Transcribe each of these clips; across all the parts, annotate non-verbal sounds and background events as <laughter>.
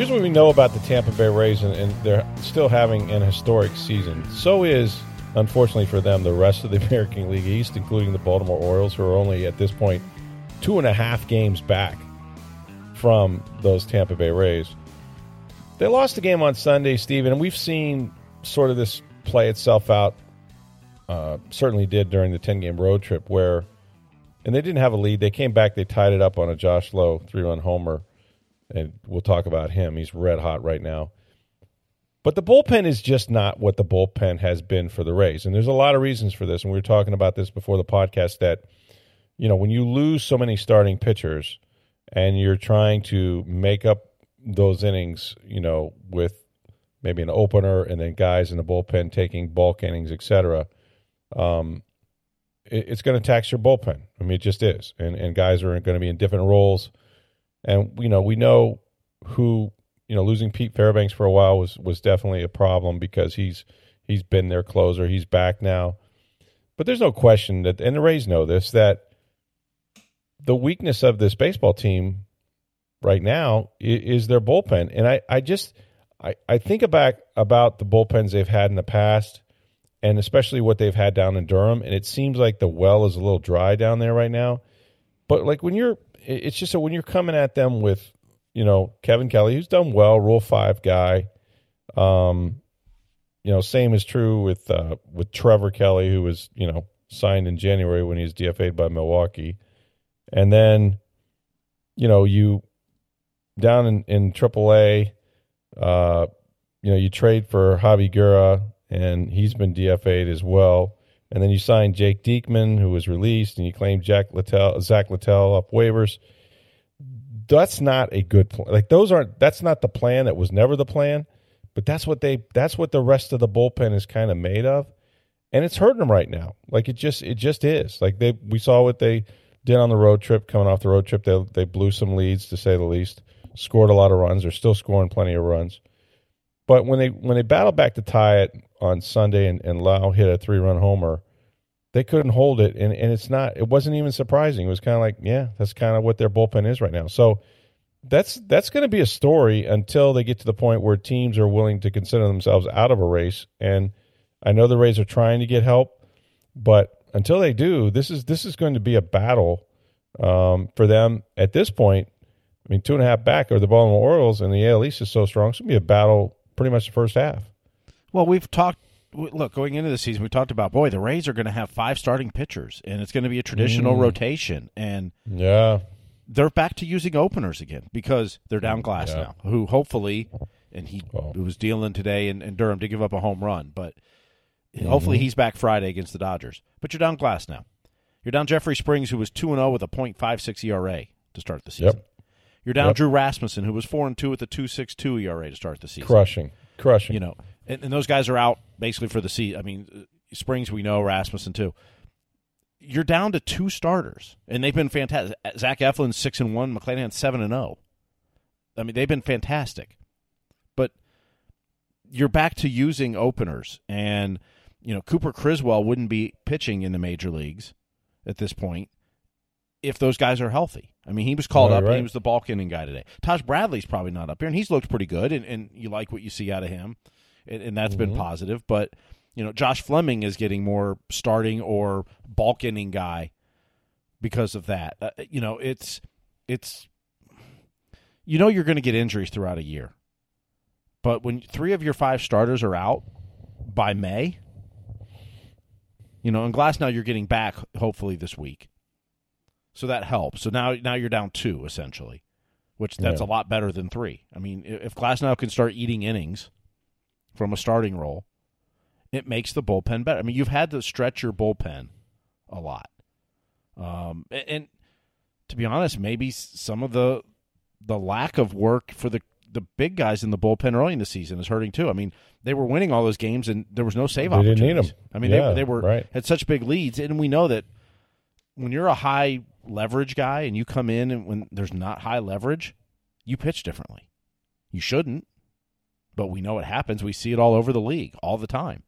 Here's what we know about the Tampa Bay Rays, and, and they're still having an historic season. So is, unfortunately for them, the rest of the <laughs> American League East, including the Baltimore Orioles, who are only at this point two and a half games back from those Tampa Bay Rays. They lost the game on Sunday, Steven, and we've seen sort of this play itself out. Uh, certainly did during the 10 game road trip where, and they didn't have a lead. They came back, they tied it up on a Josh Lowe three run homer. And we'll talk about him. He's red hot right now. But the bullpen is just not what the bullpen has been for the Rays. And there's a lot of reasons for this. And we were talking about this before the podcast that, you know, when you lose so many starting pitchers and you're trying to make up those innings, you know, with maybe an opener and then guys in the bullpen taking bulk innings, et cetera, um, it, it's going to tax your bullpen. I mean, it just is. And, and guys are going to be in different roles. And, you know, we know who, you know, losing Pete Fairbanks for a while was, was definitely a problem because he's he's been their closer. He's back now. But there's no question that, and the Rays know this, that the weakness of this baseball team right now is, is their bullpen. And I, I just I, I think about about the bullpens they've had in the past and especially what they've had down in Durham, and it seems like the well is a little dry down there right now. But like when you're it's just so when you're coming at them with, you know, Kevin Kelly, who's done well, Rule Five guy. Um, you know, same is true with uh, with Trevor Kelly, who was you know signed in January when he was DFA'd by Milwaukee, and then, you know, you down in in AAA, uh, you know, you trade for Javy Guerra, and he's been DFA'd as well. And then you signed Jake Diekman, who was released, and you claimed Jack Littell, Zach Littell off waivers. That's not a good plan. Like those aren't. That's not the plan. That was never the plan. But that's what they. That's what the rest of the bullpen is kind of made of, and it's hurting them right now. Like it just. It just is. Like they. We saw what they did on the road trip. Coming off the road trip, they they blew some leads to say the least. Scored a lot of runs. They're still scoring plenty of runs. But when they when they battled back to tie it on Sunday and, and Lowe hit a three run homer, they couldn't hold it. And, and it's not it wasn't even surprising. It was kind of like, yeah, that's kind of what their bullpen is right now. So that's that's going to be a story until they get to the point where teams are willing to consider themselves out of a race. And I know the Rays are trying to get help, but until they do, this is this is going to be a battle um, for them at this point. I mean, two and a half back are the Baltimore Orioles, and the AL East is so strong. It's going to be a battle pretty much the first half. Well, we've talked. Look, going into the season, we talked about boy, the Rays are going to have five starting pitchers, and it's going to be a traditional Mm. rotation, and Yeah, they're back to using openers again because they're down Glass Yeah. now, who hopefully, and he Well. who was dealing today in, in Durham to give up a home run, but hopefully Mm-hmm. he's back Friday against the Dodgers. But you're down Glasnow. You're down Jeffrey Springs, who was two and zero with a .56 ERA to start the season. Yep. You're down Yep. Drew Rasmussen, who was four and two with a two six two ERA to start the season crushing, crushing. you know, and, and those guys are out basically for the season. I mean, Springs we know, Rasmussen too. You're down to two starters, and they've been fantastic. Zach Eflin's six and one, McClanahan seven and zero. I mean, they've been fantastic, but you're back to using openers, and you know Cooper Criswell wouldn't be pitching in the major leagues at this point if those guys are healthy. I mean, he was called Right, up and he was the inning guy today. Taj Bradley's probably not up here, and he's looked pretty good, and, and you like what you see out of him, and, and that's been positive. But you know, Josh Fleming is getting more starting or bulk inning guy because of that. Uh, you know, it's it's you know you're going to get injuries throughout a year, but when three of your five starters are out by May, you know, and Glasnow you're getting back hopefully this week. So that helps. So now now you're down two essentially, which that's Yeah. a lot better than three. I mean, if Glasnow can start eating innings from a starting role, it makes the bullpen better. I mean, you've had to stretch your bullpen a lot, um, a- and, to be honest, maybe some of the the lack of work for the the big guys in the bullpen early in the season is hurting too. I mean, they were winning all those games and there was no save They opportunities. didn't need 'em. I mean, Yeah, they, they were right. had such big leads, and we know that when you're a high leverage guy and you come in and when there's not high leverage, you pitch differently. You shouldn't, but we know it happens. We see it all over the league all the time.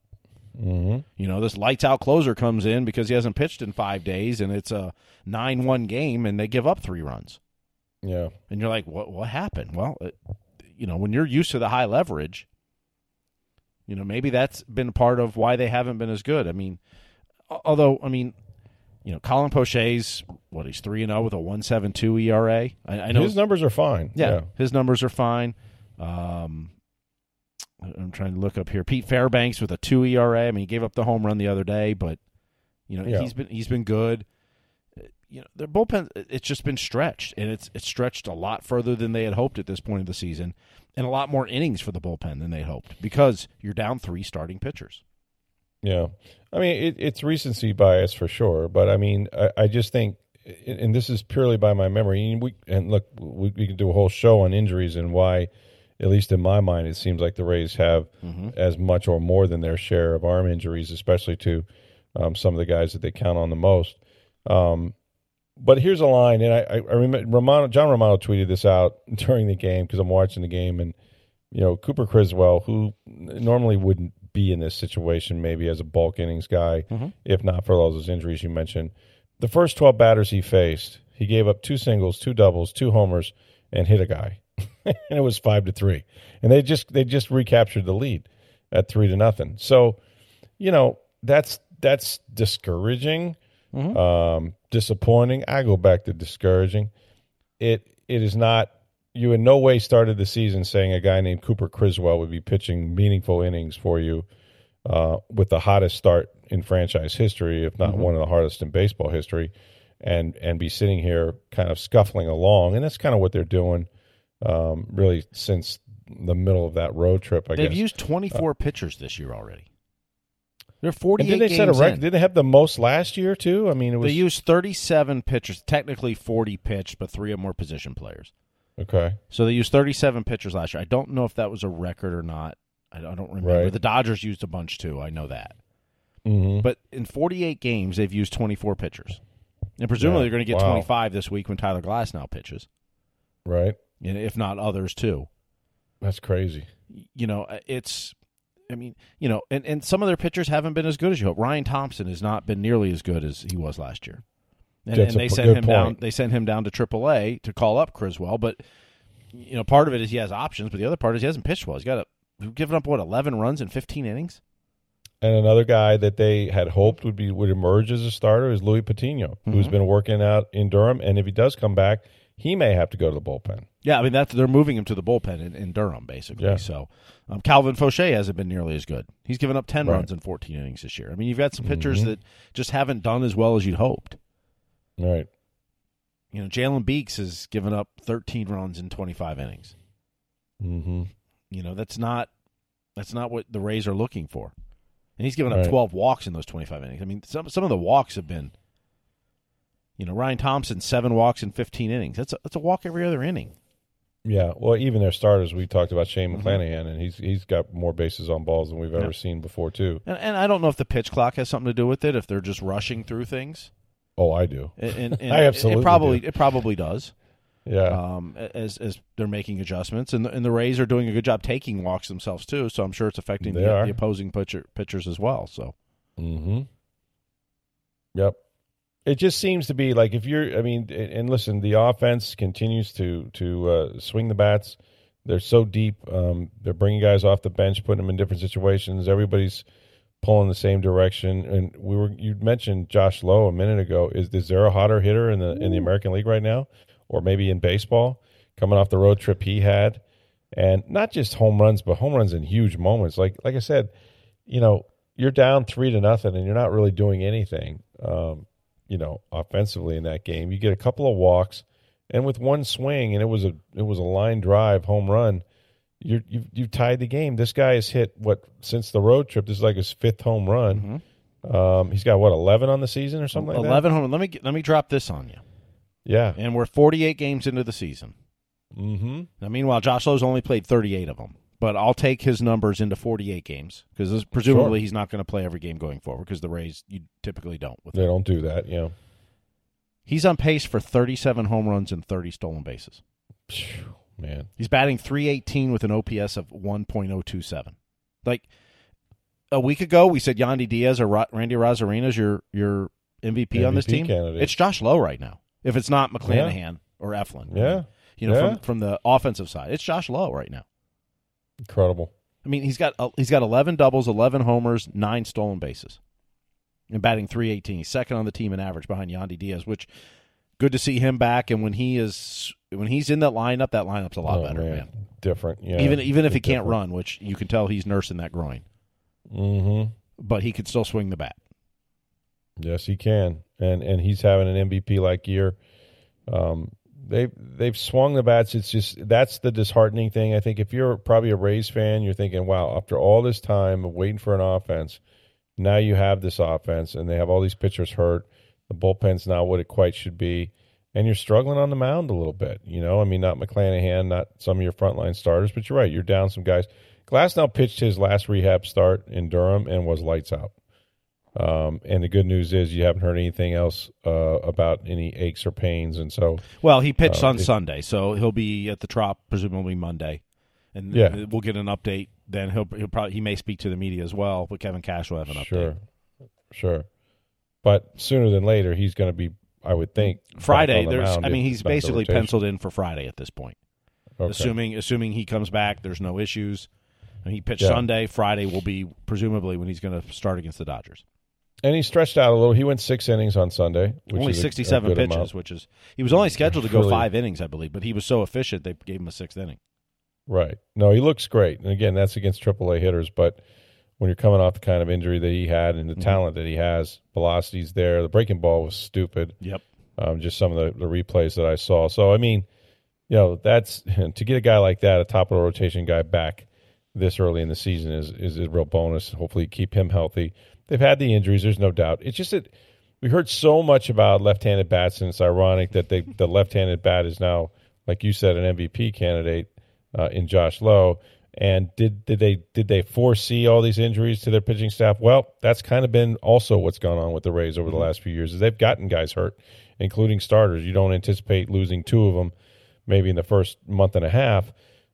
hmm You know, this lights out closer comes in because he hasn't pitched in five days, and it's a nine-one game, and they give up three runs, Yeah. and you're like, "What? What happened?" Well, it, you know, when you're used to the high leverage, you know, maybe that's been part of why they haven't been as good. I mean, although, I mean, you know, Colin Poche's what he's three and zero with a one seven two ERA. I, I know His numbers are fine. yeah, his numbers are fine. Um, I'm trying to look up here. Pete Fairbanks with a two ERA. I mean, he gave up the home run the other day, but you know Yeah. he's been he's been good. Uh, You know, their bullpen it's just been stretched, and it's it's stretched a lot further than they had hoped at this point of the season, and a lot more innings for the bullpen than they hoped because you're down three starting pitchers. Yeah, I mean it, it's recency bias for sure, but I mean I, I just think, and this is purely by my memory. And, we, and look, we, we could do a whole show on injuries and why, at least in my mind, it seems like the Rays have as much or more than their share of arm injuries, especially to um, some of the guys that they count on the most. Um, but here's a line, and I, I, remember Romano, John Romano tweeted this out <laughs> during the game because I'm watching the game, and you know Cooper Criswell, who normally wouldn't be in this situation, maybe as a bulk innings guy, if not for all those injuries you mentioned. The first 12 batters he faced, he gave up two singles, two doubles, two homers, and hit a guy, <laughs> and it was five to three, and they just they just recaptured the lead at three to nothing. So, you know that's that's discouraging um, disappointing. I go back to discouraging. It it is not. You in no way started the season saying a guy named Cooper Criswell would be pitching meaningful innings for you uh, with the hottest start in franchise history, if not one of the hardest in baseball history, and and be sitting here kind of scuffling along, and that's kind of what they're doing, um, really since the middle of that road trip. I guess. They've guess. used 24 pitchers this year already. They're and 48 didn't they set a record? in. Didn't they have the most last year too? I mean, it was They used 37 pitchers, technically 40 pitched, but three of them were position players. okay. So they used 37 pitchers last year. I don't know if that was a record or not. I don't remember. Right. The Dodgers used a bunch too. I know that. hmm But in 48 games, they've used 24 pitchers. And presumably Yeah. they're going to get Wow. 25 this week when Tyler Glasnow pitches, Right. If not others too. That's crazy. You know, uh, it's. I mean, you know, and, and some of their pitchers haven't been as good as you hope. Ryan Thompson has not been nearly as good as he was last year. And, and they sent him down. They sent him down to AAA to call up Criswell. But you know, part of it is he has options, but the other part is he hasn't pitched well. He's got a given up what eleven runs in fifteen innings. And another guy that they had hoped would be would emerge as a starter is Luis Patiño, who's Mm-hmm. been working out in Durham. And if he does come back, he may have to go to the bullpen. Yeah, I mean that's they're moving him to the bullpen in, in Durham basically. Yeah. So um, Colin Poche hasn't been nearly as good. He's given up ten Right. runs in fourteen innings this year. I mean you've got some pitchers Mhm. that just haven't done as well as you'd hoped. Right. You know, Jalen Beeks has given up thirteen runs in twenty five innings. Mm-hmm. You know, that's not that's not what the Rays are looking for. And he's given up 12 walks in those 25 innings. I mean, some some of the walks have been you know, Ryan Thompson 7 walks in 15 innings. That's a, that's a walk every other inning. Yeah. Well, even their starters, we talked about Shane Mhm. McClanahan, and he's he's got more bases on balls than we've ever Yeah. seen before, too. And, and I don't know if the pitch clock has something to do with it if they're just rushing through things. Oh, I do. And, and, <laughs> and I absolutely it probably do. it probably does. Yeah. Um, as as they're making adjustments, and the, and the Rays are doing a good job taking walks themselves too. So I'm sure it's affecting They the, are. the opposing pitcher, pitchers as well. So Mm-hmm. Yep. It just seems to be like if you're, I mean, and listen, the offense continues to to uh, swing the bats. They're so deep. Um, they're bringing guys off the bench, putting them in different situations. Everybody's pulling the same direction. And we were you mentioned Josh Lowe a minute ago. Is is there a hotter hitter in the in the American League right now, or maybe in baseball? Coming off the road trip he had, and not just home runs, but home runs in huge moments. Like like I said, you know, you're down three to nothing, and you're not really doing anything. Um, you know, offensively in that game, you get a couple of walks, and with one swing, and it was a it was a line drive home run. You're, you've you've tied the game. This guy has hit what since the road trip. This is like his fifth home run. Um, he's got what eleven on the season or something like that. eleven home. Let me let me drop this on you. Yeah. and we're 48 games into the season. Mm-hmm. Now, meanwhile, Josh Lowe's only played 38 of them, but I'll take his numbers into 48 games because presumably Sure. he's not going to play every game going forward because the Rays you typically don't. They don't do that. Yeah. He's on pace for 37 home runs and 30 stolen bases. Man. He's batting 318 with an OPS of 1.027. Like a week ago, we said Yandy Diaz or Ra- Randy Arozarena's your your MVP, on this team. candidate. It's Josh Lowe right now. If it's not McClanahan or Eflin, Yeah. you know, Yeah. from from the offensive side, it's Josh Lowe right now. Incredible. I mean, he's got uh, he's got 11 doubles, 11 homers, nine stolen bases, and batting 318. He's second on the team in average behind Yandy Diaz, which good to see him back. And when he is when he's in that lineup, that lineup's a lot Oh, better, man. Different. Yeah. even even if he It's can't run, which you can tell he's nursing that groin, Mm-hmm. but he could still swing the bat. Yes, he can, and and he's having an MVP like year. Um, they've they've swung the bats. It's just that's the disheartening thing. I think if you're probably a Rays fan, you're thinking, wow, after all this time of waiting for an offense, now you have this offense, and they have all these pitchers hurt. The bullpen's not what it quite should be, and you're struggling on the mound a little bit. You know, I mean, not McClanahan, not some of your frontline starters, but you're right. You're down some guys. Glasnow pitched his last rehab start in Durham and was lights out. Um, and the good news is you haven't heard anything else uh, about any aches or pains, and so Well, he pitched Uh, on it- Sunday, so he'll be at the Trop presumably Monday, and Yeah. we'll get an update. Then he'll he'll probably he may speak to the media as well, but Kevin Cash will have an update. sure, sure. But sooner than later, he's going to be, I would think, Friday, the there's I mean he's it's not the basically penciled in for Friday at this point. Okay. Assuming assuming he comes back, there's no issues. And he pitched Yeah. Sunday. Friday will be presumably when he's going to start against the Dodgers. And he stretched out a little. He went six innings on Sunday, which only is a- a 67 pitches, amount. which is he was only scheduled to go Really- five innings, I believe, but he was so efficient they gave him a sixth inning. Right. No, he looks great. And again, that's against AAA hitters. But when you're coming off the kind of injury that he had and the Mm-hmm. talent that he has, velocity's there. The breaking ball was stupid. Yep. Um, just some of the, the replays that I saw. So, I mean, you know, that's <laughs> to get a guy like that, a top of the rotation guy, back this early in the season is is a real bonus. Hopefully, keep him healthy. They've had the injuries. There's no doubt. It's just that we heard so much about left-handed bats, and it's ironic that they the left-handed bat is now, like you said, an MVP candidate uh, in Josh Lowe. And did did they did they foresee all these injuries to their pitching staff? Well, that's kind of been also what's gone on with the Rays over the last few years. Is they've gotten guys hurt, including starters. You don't anticipate losing two of them, maybe in the first month and a half,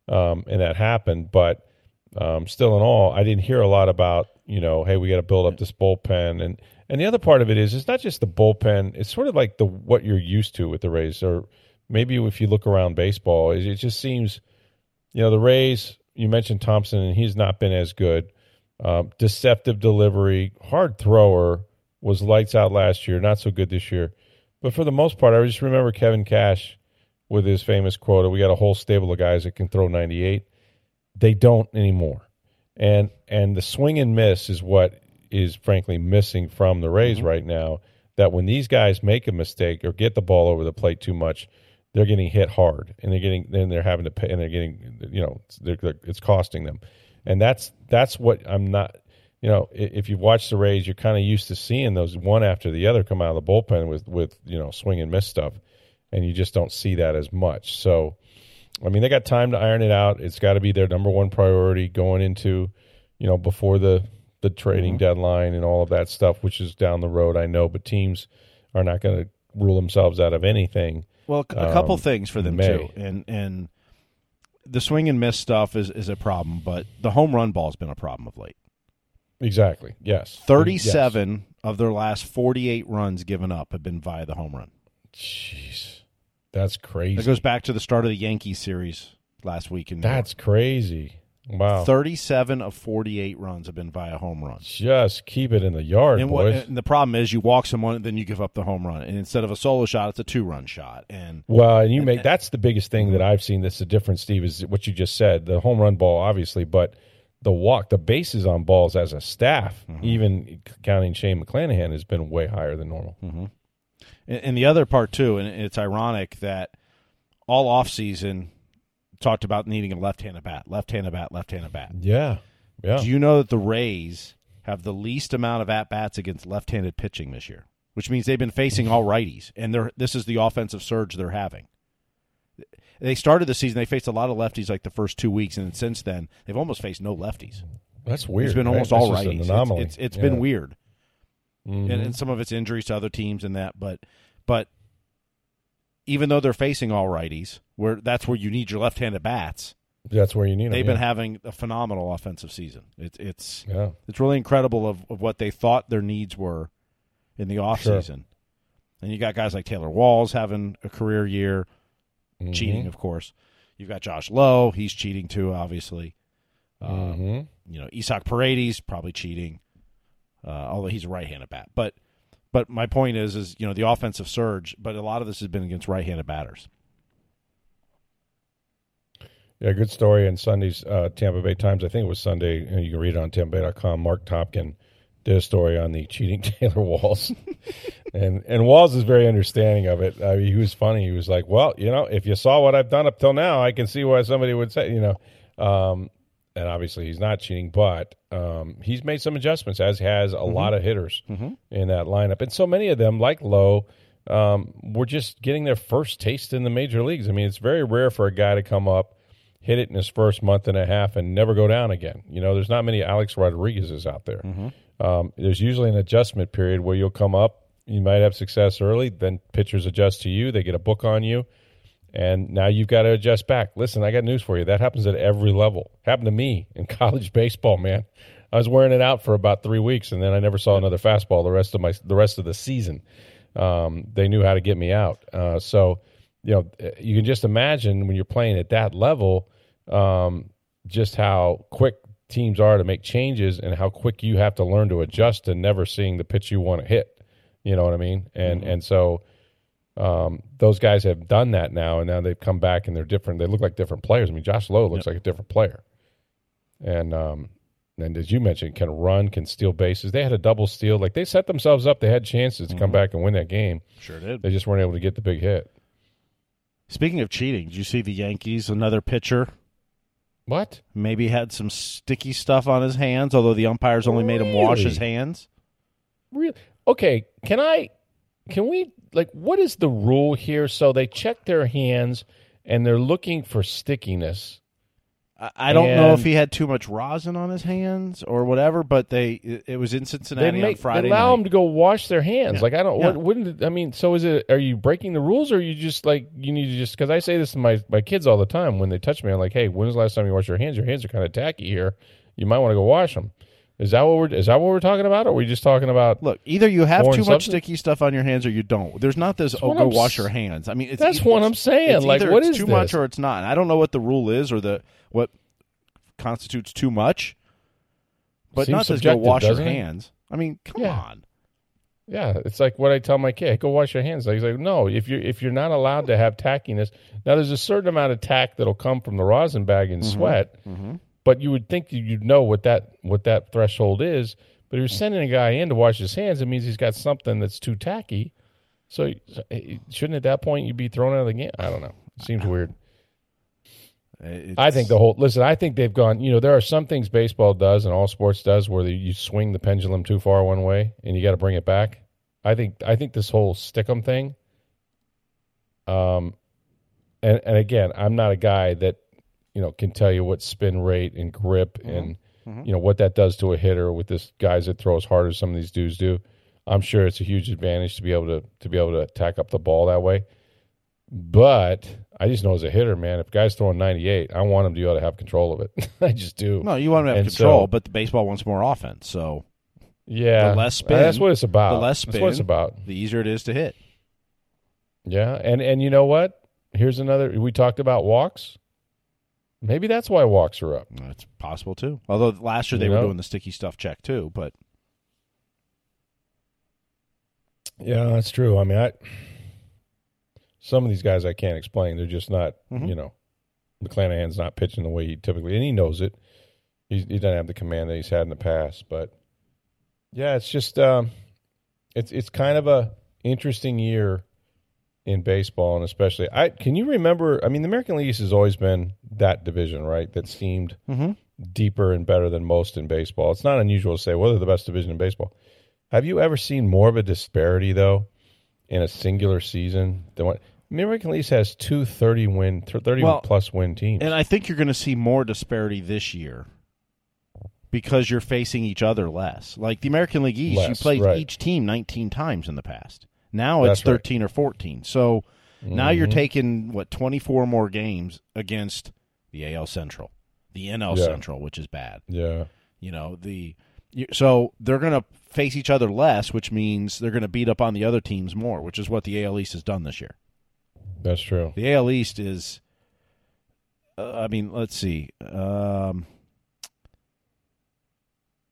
um, and that happened. But um, still, in all, I didn't hear a lot about you know, hey, we got to build up this bullpen, and and the other part of it is it's not just the bullpen; it's sort of like the what you're used to with the Rays, or maybe if you look around baseball, it, just seems, you know, the Rays. You mentioned Thompson, and he's not been as good. Um, deceptive delivery, hard thrower, was lights out last year, not so good this year. But for the most part, I just remember Kevin Cash with his famous quote: "We got a whole stable of guys that can throw 98." They don't anymore, and and the swing and miss is what is frankly missing from the Rays mm-hmm. right now. That when these guys make a mistake or get the ball over the plate too much, they're getting hit hard, and they're getting then they're having to pay, and they're getting you know they're, they're, it's costing them, and that's that's what I'm not. You know, if you've watched the Rays, you're kind of used to seeing those one after the other come out of the bullpen with with you know swing and miss stuff, and you just don't see that as much. So, I mean, they got time to iron it out. It's got to be their number one priority going into, you know, before the the trading deadline and all of that stuff, which is down the road. I know, but teams are not going to rule themselves out of anything. Well, a couple Um, things for them too, and and the swing and miss stuff is is a problem, but the home run ball has been a problem of late. Exactly. Yes. Thirty-seven of their last forty-eight runs given up have been via the home run. Yes. Jeez, that's crazy. That goes back to the start of the Yankee series last week in that's crazy. Wow. Thirty-seven of forty-eight runs have been via home runs. Just keep it in the yard, And, what, boys. and the problem is, you walk someone, then you give up the home run, and instead of a solo shot, it's a two-run shot. And Well, and you make that's the biggest thing that I've seen that's the difference, Steve, is what you just said. The home run ball, obviously, but the walk, the bases on balls as a staff, mm-hmm. even counting Shane McClanahan, has been way higher than normal. Mm-hmm. And, and the other part too, and it's ironic that all off season talked about needing a left-handed bat, left-handed bat, left-handed bat. Yeah. Yeah. Do you know that the Rays have the least amount of at bats against left-handed pitching this year, which means they've been facing all righties, and they're this is the offensive surge they're having. They started the season; they faced a lot of lefties like the first two weeks, and since then they've almost faced no lefties. That's weird. It's been almost That's all just an righties. It's, anomaly. it's, it's Yeah. been weird, Mhm. and, and some of it's injuries to other teams and that. But but even though they're facing all righties, where that's where you need your left-handed bats, That's where you need them. they've yeah. been having a phenomenal offensive season. It's it's Yeah. it's really incredible of, of what they thought their needs were in the offseason. And you got guys like Taylor Walls having a career year, Mhm. cheating, of course. You've got Josh Lowe, he's cheating too, obviously. Um, Mhm. You know, Isaac Paredes probably cheating, uh, although he's a right-handed bat. But but my point is, is you know the offensive surge, but a lot of this has been against right-handed batters. Yeah, good story in Sunday's uh, Tampa Bay Times. I think it was Sunday, and you can read it on TampaBay.com. Marc Topkin did a story on the cheating <laughs> Taylor Walls, <laughs> and and Walls is very understanding of it. I mean, he was funny. He was like, "Well, you know, if you saw what I've done up till now, I can see why somebody would say, you know." Um, and obviously, he's not cheating, but um, he's made some adjustments, as has a lot of hitters in that lineup, and so many of them, like Lowe. Um, were just getting their first taste in the major leagues. I mean, it's very rare for a guy to come up hit it in his first month and a half and never go down again. You know, there's not many Alex Rodriguez's out there. Um, there's usually an adjustment period where you'll come up, you might have success early, then pitchers adjust to you, they get a book on you, and now you've got to adjust back. Listen, I got news for you. That happens at every level. Happened to me in <laughs> college baseball, man. I was wearing it out for about three weeks, and then I never saw another fastball the rest of my the rest of the season. Um, they knew how to get me out. Uh, so, you know, you can just imagine when you're playing at that level, um, just how quick teams are to make changes and how quick you have to learn to adjust to never seeing the pitch you want to hit. You know what I mean? And and so um, those guys have done that now, and now they've come back and they're different. They look like different players. I mean, Josh Lowe looks like a different player, and um, and as you mentioned, can run, can steal bases. They had a double steal. Like they set themselves up. They had chances to come back and win that game. Sure did. They just weren't able to get the big hit. Speaking of cheating, did you see the Yankees? Another pitcher What? maybe had some sticky stuff on his hands, although the umpires only made him wash his hands. Really? Okay. Can I? Can we? Like, what is the rule here? So they check their hands and they're looking for stickiness. I, I don't know if he had too much rosin on his hands or whatever, but they it, it was in They, Cincinnati on Friday they allow night. them to go wash their hands. Yeah. Like I don't. Yeah. What, wouldn't I mean? So is it? Are you breaking the rules, or are you just like you need to just? Because I say this to my my kids all the time when they touch me. I'm like, hey, when's the last time you washed your hands? Your hands are kind of tacky here. You might want to go wash them. Is that what we're? Is that what we're talking about? Or are we just talking about? Look, either you have too much substance? sticky stuff on your hands or you don't. There's not this. oh, go I'm wash s- your hands. I mean, it's That's what I'm saying. it's Like, what it's is too much or it's not. I don't know what the rule is or the what constitutes too much. But Seems not to go wash your doesn't it? hands. I mean, come Yeah. on. Yeah, it's like what I tell my kid: go wash your hands. He's like, no, if you're if you're not allowed to have tackiness, now there's a certain amount of tack that'll come from the rosin bag and mm-hmm. sweat, mm-hmm. But you would think you'd know what that what that threshold is. But if you're sending a guy in to wash his hands, it means he's got something that's too tacky. So shouldn't at that point you be thrown out of the game? I don't know. It seems weird. I think the whole listen. I think they've gone. You know, there are some things baseball does and all sports does where you swing the pendulum too far one way and you got to bring it back. I think. I think this whole stickum thing. Um, and and again, I'm not a guy that you know can tell you what spin rate and grip mm-hmm. and mm-hmm. you know what that does to a hitter with this guys that throw as hard as some of these dudes do. I'm sure it's a huge advantage to be able to to be able to tack up the ball that way. But I just know as a hitter, man, if a guy's throwing 98, I want him to be able to have control of it. <laughs> I just do. No, you want to have And control, so- but the baseball wants more offense. So yeah, the less spin, That's what it's about. the less That's what it's about. the easier it is to hit. Yeah, and and you know what? Here's another. We talked about walks. Maybe that's why walks are up. That's possible too. Although last year they You were know? doing the sticky stuff check too, but Yeah, that's true. I mean, I some of these guys I can't explain. They're just not. Mhm. You know, McClanahan's not pitching the way he typically, and he knows it. He, he doesn't have the command that he's had in the past, but yeah, it's just um, it's it's kind of a interesting year in baseball, and especially I can you remember? I mean, the American League East has always been that division, right? That seemed Mhm. deeper and better than most in baseball. It's not unusual to say, well, they're the best division in baseball. Have you ever seen more of a disparity though in a singular season than what American League East has two 30 win 30 Well, plus win teams? And I think you're going to see more disparity this year because you're facing each other less. Like the American League East, you played right. each team 19 times in the past. Now it's That's right. 13 or 14. So now you're Mhm. taking what 24 more games against the AL Central, the NL Yeah. Central, which is bad. yeah. You know the so they're going to face each other less, which means they're going to beat up on the other teams more, which is what the AL East has done this year. That's true. The AL East is, uh, I mean, let's see. Um,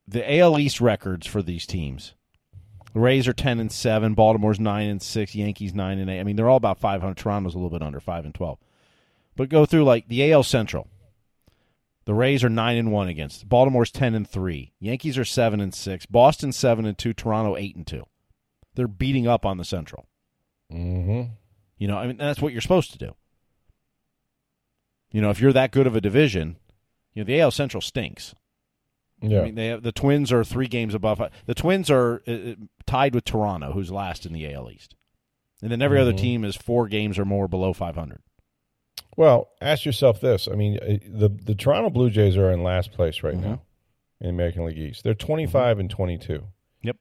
the AL East records for these teams: the Rays are ten and seven, Baltimore's nine and six, Yankees nine and eight. I mean, they're all about five hundred. Toronto's a little bit under five and twelve. But go through like the AL Central. The Rays are nine and one against. Baltimore's ten and three. Yankees are seven and six. Boston seven and two. Toronto eight and two. They're beating up on the Central. Mhm. You know, I mean, that's what you're supposed to do. You know, if you're that good of a division, you know, the AL Central stinks. Yeah. I mean, they have, the Twins are three games above. The Twins are uh, uh, tied with Toronto, who's last in the AL East, and then every other Mhm. team is four games or more below 500. Well, ask yourself this. I mean, uh, the the Toronto Blue Jays are in last place right Mhm. now in the American League East. They're 25 and 22. Yep,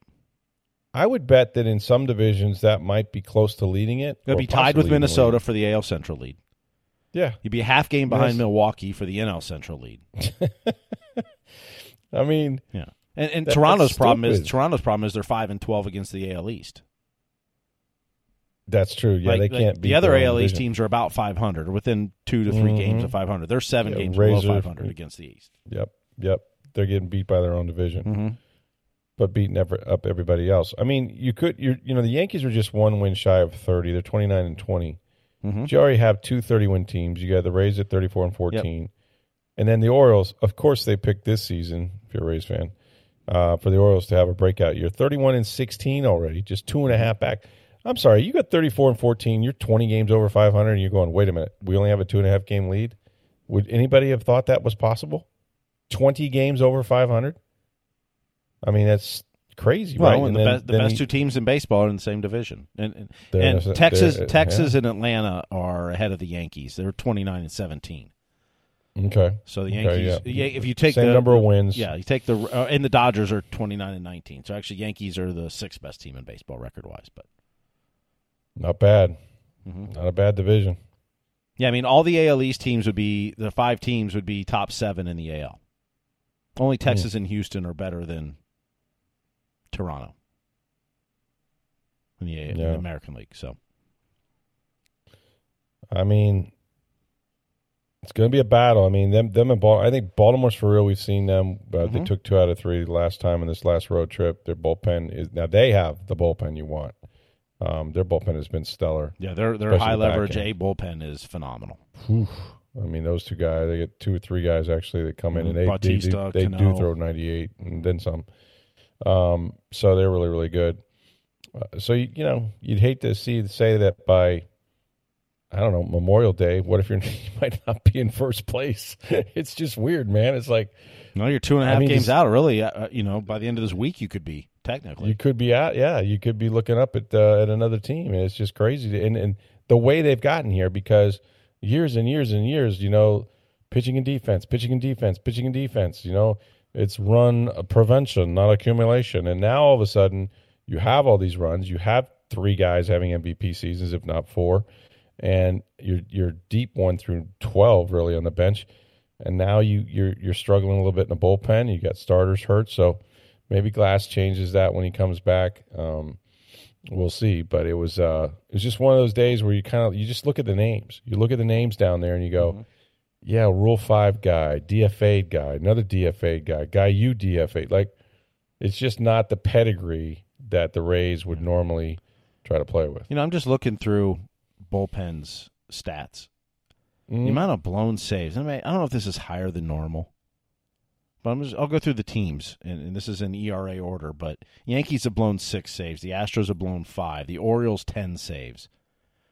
I would bet that in some divisions that might be close to leading it. they'll be tied with Minnesota for the AL Central lead. Yeah. You'd be a half game behind Yes. Milwaukee for the NL Central lead. <laughs> I mean, Yeah, and and That- Toronto's problem is. Toronto's problem is they're five and 12 against the AL East. that's true. Yeah, Like- they can't beat the other AL East teams are about 500, or within two to 3 games Mhm. of 500. They're seven Yeah, games Razor- below 500 against the East. Yep. Yep. They're getting beat by their own division, Mm-hmm. but beating ever, up everybody else. I mean, you could, you you know, the Yankees are just one win shy of 30. They're 29 and 20. Mm-hmm. You already have two 30 win teams. You got the Rays at 34 and 14. And then the Orioles, of course, they picked this season, if you're a Rays fan, uh, for the Orioles to have a breakout year. 31 and 16 already, just two and a half back. I'm sorry, you got 34 and 14. You're 20 games over 500, and you're going, wait a minute, we only have a two and a half game lead? Would anybody have thought that was possible? 20 games over 500? I mean, that's crazy, Well, right? and the, then- best, the best he- two teams in baseball are in the same division, and and, and sa- Texas, Texas, yeah. and Atlanta are ahead of the Yankees. They're 29 and 17. Okay. So the Okay, Yankees, yeah. yeah, if you take Same the number of wins. yeah, you take the uh, and the Dodgers are 29 and 19. So actually, Yankees are the sixth best team in baseball record wise. But Not bad. Mhm. Not a bad division. yeah, I mean, all the AL East teams would be the five teams would be top seven in the AL. Only Texas and Houston are better than Toronto in the, A- in the American League. So I mean, it's going to be a battle. I mean, them, them and Baltimore. I think Baltimore's for real. We've seen them, but they Mhm. took two out of three last time in this last road trip. Their bullpen is now they have the bullpen you want. Um, their bullpen has been stellar. yeah, their their high leverage. A bullpen is phenomenal. Whew. I mean, those two guys. They get two or three guys actually that come in Mhm. and they they, Bautista, they, they do throw ninety eight and then some. Um, so they're really really good. Uh, so you, you know you'd hate to see say that by I don't know Memorial Day. What if you're <laughs> you might not be in first place? <laughs> it's just weird, man. It's like No, you're two and a I half mean, games out. Really, uh, you know, by the end of this week, you could be technically. you could be out. Yeah, you could be looking up at uh, at another team, and it's just crazy. To, and and the way they've gotten here because years and years and years, you know, pitching and defense, pitching and defense, pitching and defense. You know, it's run prevention, not accumulation. And now all of a sudden, you have all these runs. You have three guys having MVP seasons, if not four, and you're you're deep one through twelve really on the bench. And now you you're you're struggling a little bit in the bullpen. You got starters hurt, so maybe Glass changes that when he comes back. Um, we'll see. But it was uh, it was just one of those days where you kind of you just look at the names. You look at the names down there, and you go, yeah, Rule Five guy, DFA guy, another DFA guy, guy you DFA. Like it's just not the pedigree that the Rays would normally try to play with. You know, I'm just looking through bullpen's stats. The Mm. amount of blown saves. I mean, I don't know if this is higher than normal, but I'm just, I'll go through the teams, and, and this is in ERA order. But Yankees have blown six saves. The Astros have blown five. The Orioles ten saves.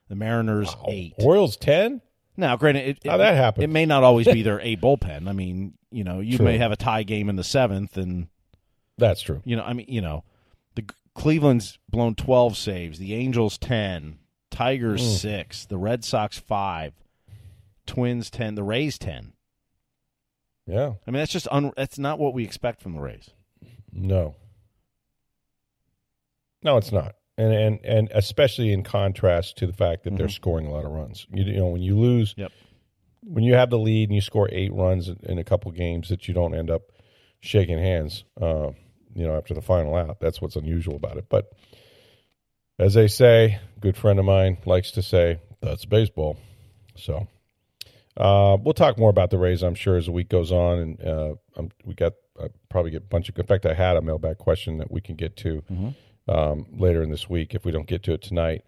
The Mariners Wow. eight. Orioles ten. Now, granted, it, it- that happen? It may not always be <laughs> their a bullpen. I mean, you know, you True. may have a tie game in the seventh, and That's true. you know, I mean, you know, the Cleveland's blown 12 saves, the Angels 10, Tigers Mm. 6, the Red Sox 5, Twins 10, the Rays 10. Yeah. I mean, that's just un- that's not what we expect from the Rays. No. No, it's not. And and and especially in contrast to the fact that they're scoring a lot of runs. You, you know, when you lose, Yep. when you have the lead and you score eight runs in, in a couple games, that you don't end up shaking hands. Uh, you know, after the final out, that's what's unusual about it. But as they say, a good friend of mine likes to say, "That's baseball." So. Uh, we'll talk more about the Rays, I'm sure, as the week goes on, and uh, we got I probably get a bunch of. In fact, I had a mailbag question that we can get to um, later in this week if we don't get to it tonight.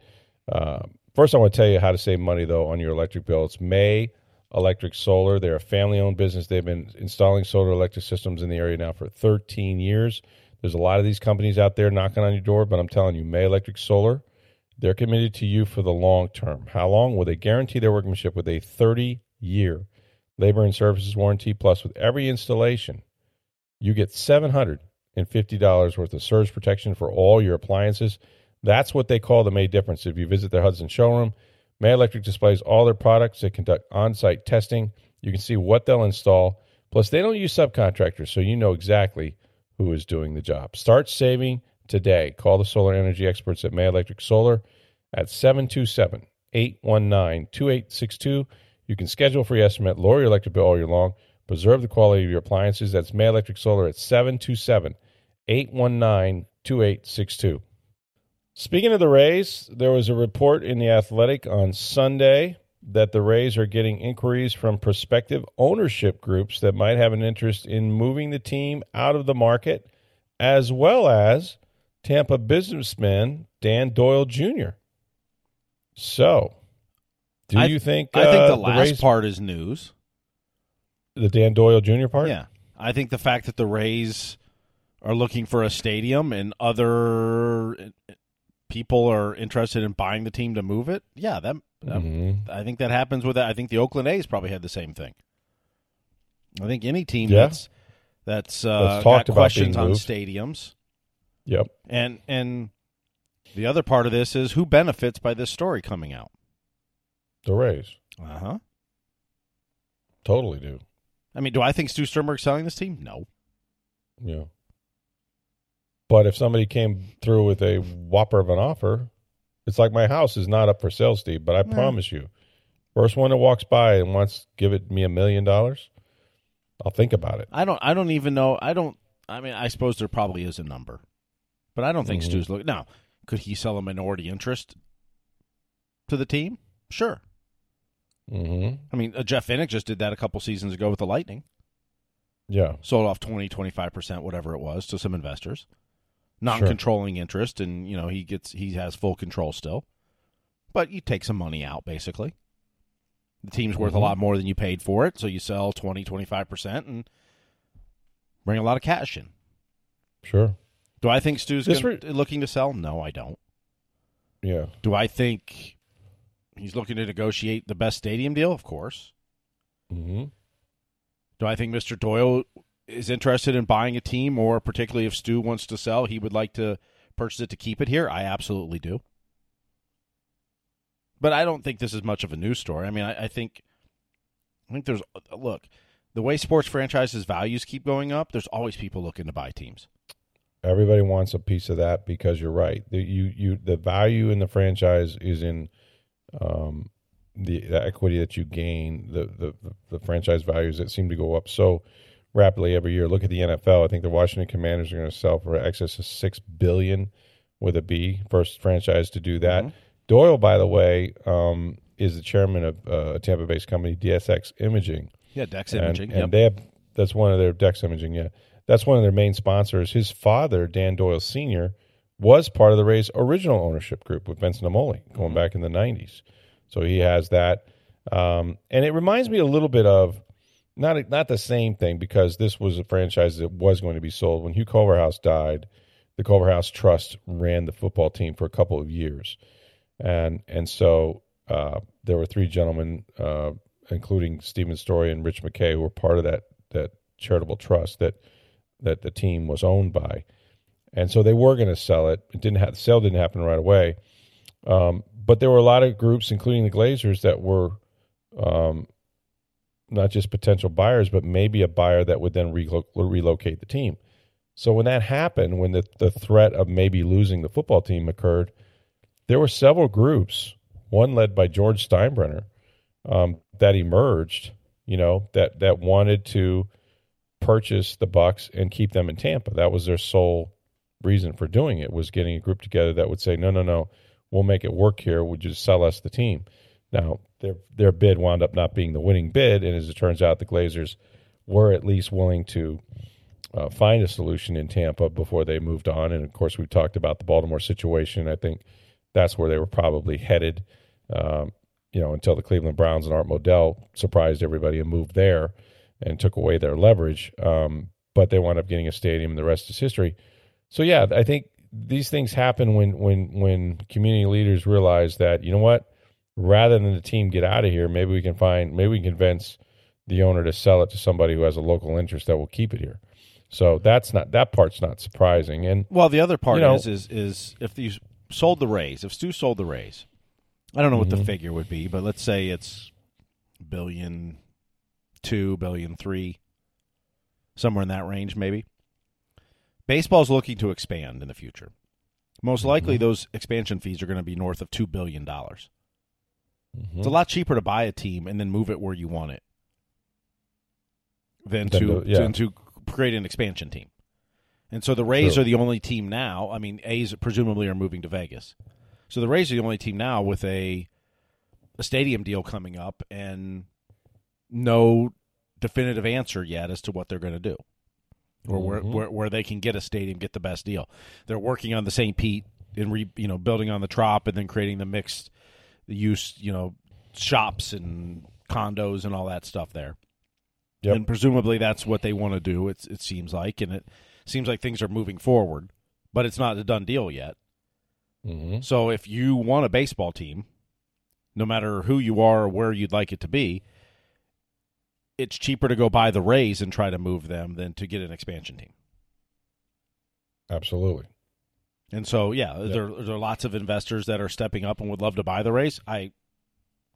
Uh, first, I want to tell you how to save money though on your electric bill. It's May Electric Solar. They're a family-owned business. They've been installing solar electric systems in the area now for 13 years. There's a lot of these companies out there knocking on your door, but I'm telling you, May Electric Solar, they're committed to you for the long term. How long? Well, they guarantee their workmanship with a 30 year labor and services warranty. Plus, with every installation, you get $750 worth of surge protection for all your appliances. That's what they call the May difference. If you visit their Hudson showroom, May Electric displays all their products. They conduct on site testing. You can see what they'll install. Plus, they don't use subcontractors, so you know exactly who is doing the job. Start saving today. Call the solar energy experts at May Electric Solar at 727 819 2862. You can schedule a free estimate, lower your electric bill all year long, preserve the quality of your appliances. That's May Electric Solar at 727 819 2862. Speaking of the Rays, there was a report in The Athletic on Sunday that the Rays are getting inquiries from prospective ownership groups that might have an interest in moving the team out of the market, as well as Tampa businessman Dan Doyle Jr. So, do you think? I think uh, the last Rays, part is news. the Dan Doyle Jr. part? Yeah. I think the fact that the Rays are looking for a stadium and other uh, people are interested in buying the team to move it, yeah, that, Mhm. I think that happens with that. I think the Oakland A's probably had the same thing. I think any team Yeah. that's that's uh, got questions on stadiums, Yep. and and the other part of this is who benefits by this story coming out. The Rays Uh huh. totally do. I mean, do I think Stu Sternberg's selling this team? No. Yeah. But if somebody came through with a whopper of an offer, it's like my house is not up for sale, Steve. But I promise you, first one that walks by and wants to give it me a million dollars, I'll think about it. I don't. I don't even know. I don't. I mean, I suppose there probably is a number, but I don't think Mhm. Stu's looking. Now, could he sell a minority interest to the team? Sure. Mm-hmm. I mean, uh, Jeff Vinik just did that a couple seasons ago with the Lightning. Yeah. Sold off 20, 25 percent, whatever it was, to some investors. Non-controlling interest, and you know he gets he has full control still, but you take some money out basically. The team's worth a Mhm. lot more than you paid for it, so you sell 20, 25 percent and bring a lot of cash in. Sure. Do I think Stu's gonna, looking to sell? No, I don't. Yeah. Do I think he's looking to negotiate the best stadium deal? Of course. Mm-hmm. Do I think Mr. Doyle is interested in buying a team, or particularly if Stu wants to sell, he would like to purchase it to keep it here? I absolutely do. But I don't think this is much of a news story. I mean, I, I think, I think there's look the way sports franchises values keep going up. There's always people looking to buy teams. Everybody wants a piece of that because you're right. The, you you the value in the franchise is in um, the, the equity that you gain. The, the the franchise values that seem to go up so rapidly every year. Look at the NFL. I think the Washington Commanders are going to sell for excess of six billion with a B. First franchise to do that. Doyle, by the way, um, is the chairman of uh, a Tampa-based company, DSX Imaging. Yeah, Dex And- Imaging. And, yep. they have that's one of their Dex Imaging, yeah. That's one of their main sponsors. His father, Dan Doyle Sr., was part of the Rays' original ownership group with Vincent Naimoli going Mm-hmm. back in the '90s. So he has that, um, and it reminds me a little bit of not not the same thing because this was a franchise that was going to be sold when Hugh Culverhouse died. The Culverhouse Trust ran the football team for a couple of years, and and so uh, there were three gentlemen, uh, including Stephen Story and Rich McKay, who were part of that that charitable trust that that the team was owned by. and so they were going to sell it. It didn't have the sale didn't happen right away, um, but there were a lot of groups, including the Glazers, that were um, not just potential buyers, but maybe a buyer that would then relo- relocate the team. So when that happened, when the, the threat of maybe losing the football team occurred, there were several groups, one led by George Steinbrenner, um, that emerged, you know, that that wanted to purchase the Bucs and keep them in Tampa. That was their sole reason for doing it was getting a group together that would say, no, no, no, we'll make it work here. Would you sell us the team? Now their their bid wound up not being the winning bid, and as it turns out, the Glazers were at least willing to uh, find a solution in Tampa before they moved on. And of course, we talked about the Baltimore situation. I think that's where they were probably headed. Um, you know, until the Cleveland Browns and Art Modell surprised everybody and moved there and took away their leverage. Um, but they wound up getting a stadium, and the rest is history. So yeah, I think these things happen when when when community leaders realize that you know what, rather than the team get out of here, maybe we can find maybe we can convince the owner to sell it to somebody who has a local interest that will keep it here. So that's not that part's not surprising. And well, the other part you know, is is is if you sold the Rays, if Stu sold the Rays, I don't know what Mm-hmm. the figure would be, but let's say it's billion two, billion three, somewhere in that range, maybe. Baseball's looking to expand in the future. Most Mm-hmm. likely, those expansion fees are going to be north of two billion dollars. Mm-hmm. It's a lot cheaper to buy a team and then move it where you want it than Than to, to- yeah. than to create an expansion team. And so the Rays True. are the only team now. I mean, A's presumably are moving to Vegas. So the Rays are the only team now with a a stadium deal coming up and no definitive answer yet as to what they're going to do. Or where, Mhm. where where they can get a stadium, get the best deal. They're working on the St. Pete and re, you know building on the Trop and then creating the mixed use you know shops and condos and all that stuff there. Yep. And presumably that's what they want to do. It's it seems like, and it seems like things are moving forward, but it's not a done deal yet. Mm-hmm. So if you want a baseball team, no matter who you are or where you'd like it to be, it's cheaper to go buy the Rays and try to move them than to get an expansion team. absolutely. And so, yeah, there, there are lots of investors that are stepping up and would love to buy the Rays. I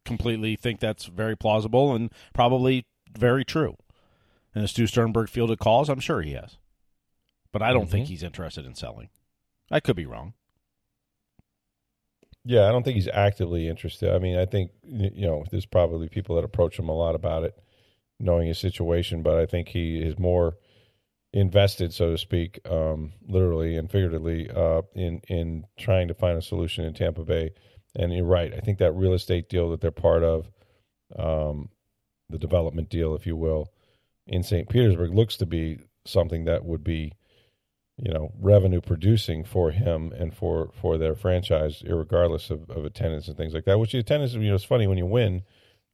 completely think that's very plausible and probably very true. And if Stu Sternberg fielded calls, I'm sure he has. But I don't think Mhm. he's interested in selling. I could be wrong. Yeah, I don't think he's actively interested. I mean, I think you know there's probably people that approach him a lot about it, knowing his situation. But I think he is more invested, so to speak, um, literally and figuratively, uh, in in trying to find a solution in Tampa Bay. And you're right. I think that real estate deal that they're part of, um, the development deal, if you will, in St. Petersburg, looks to be something that would be you know revenue producing for him and for for their franchise regardless of, of attendance and things like that which the attendance you know it's funny when you win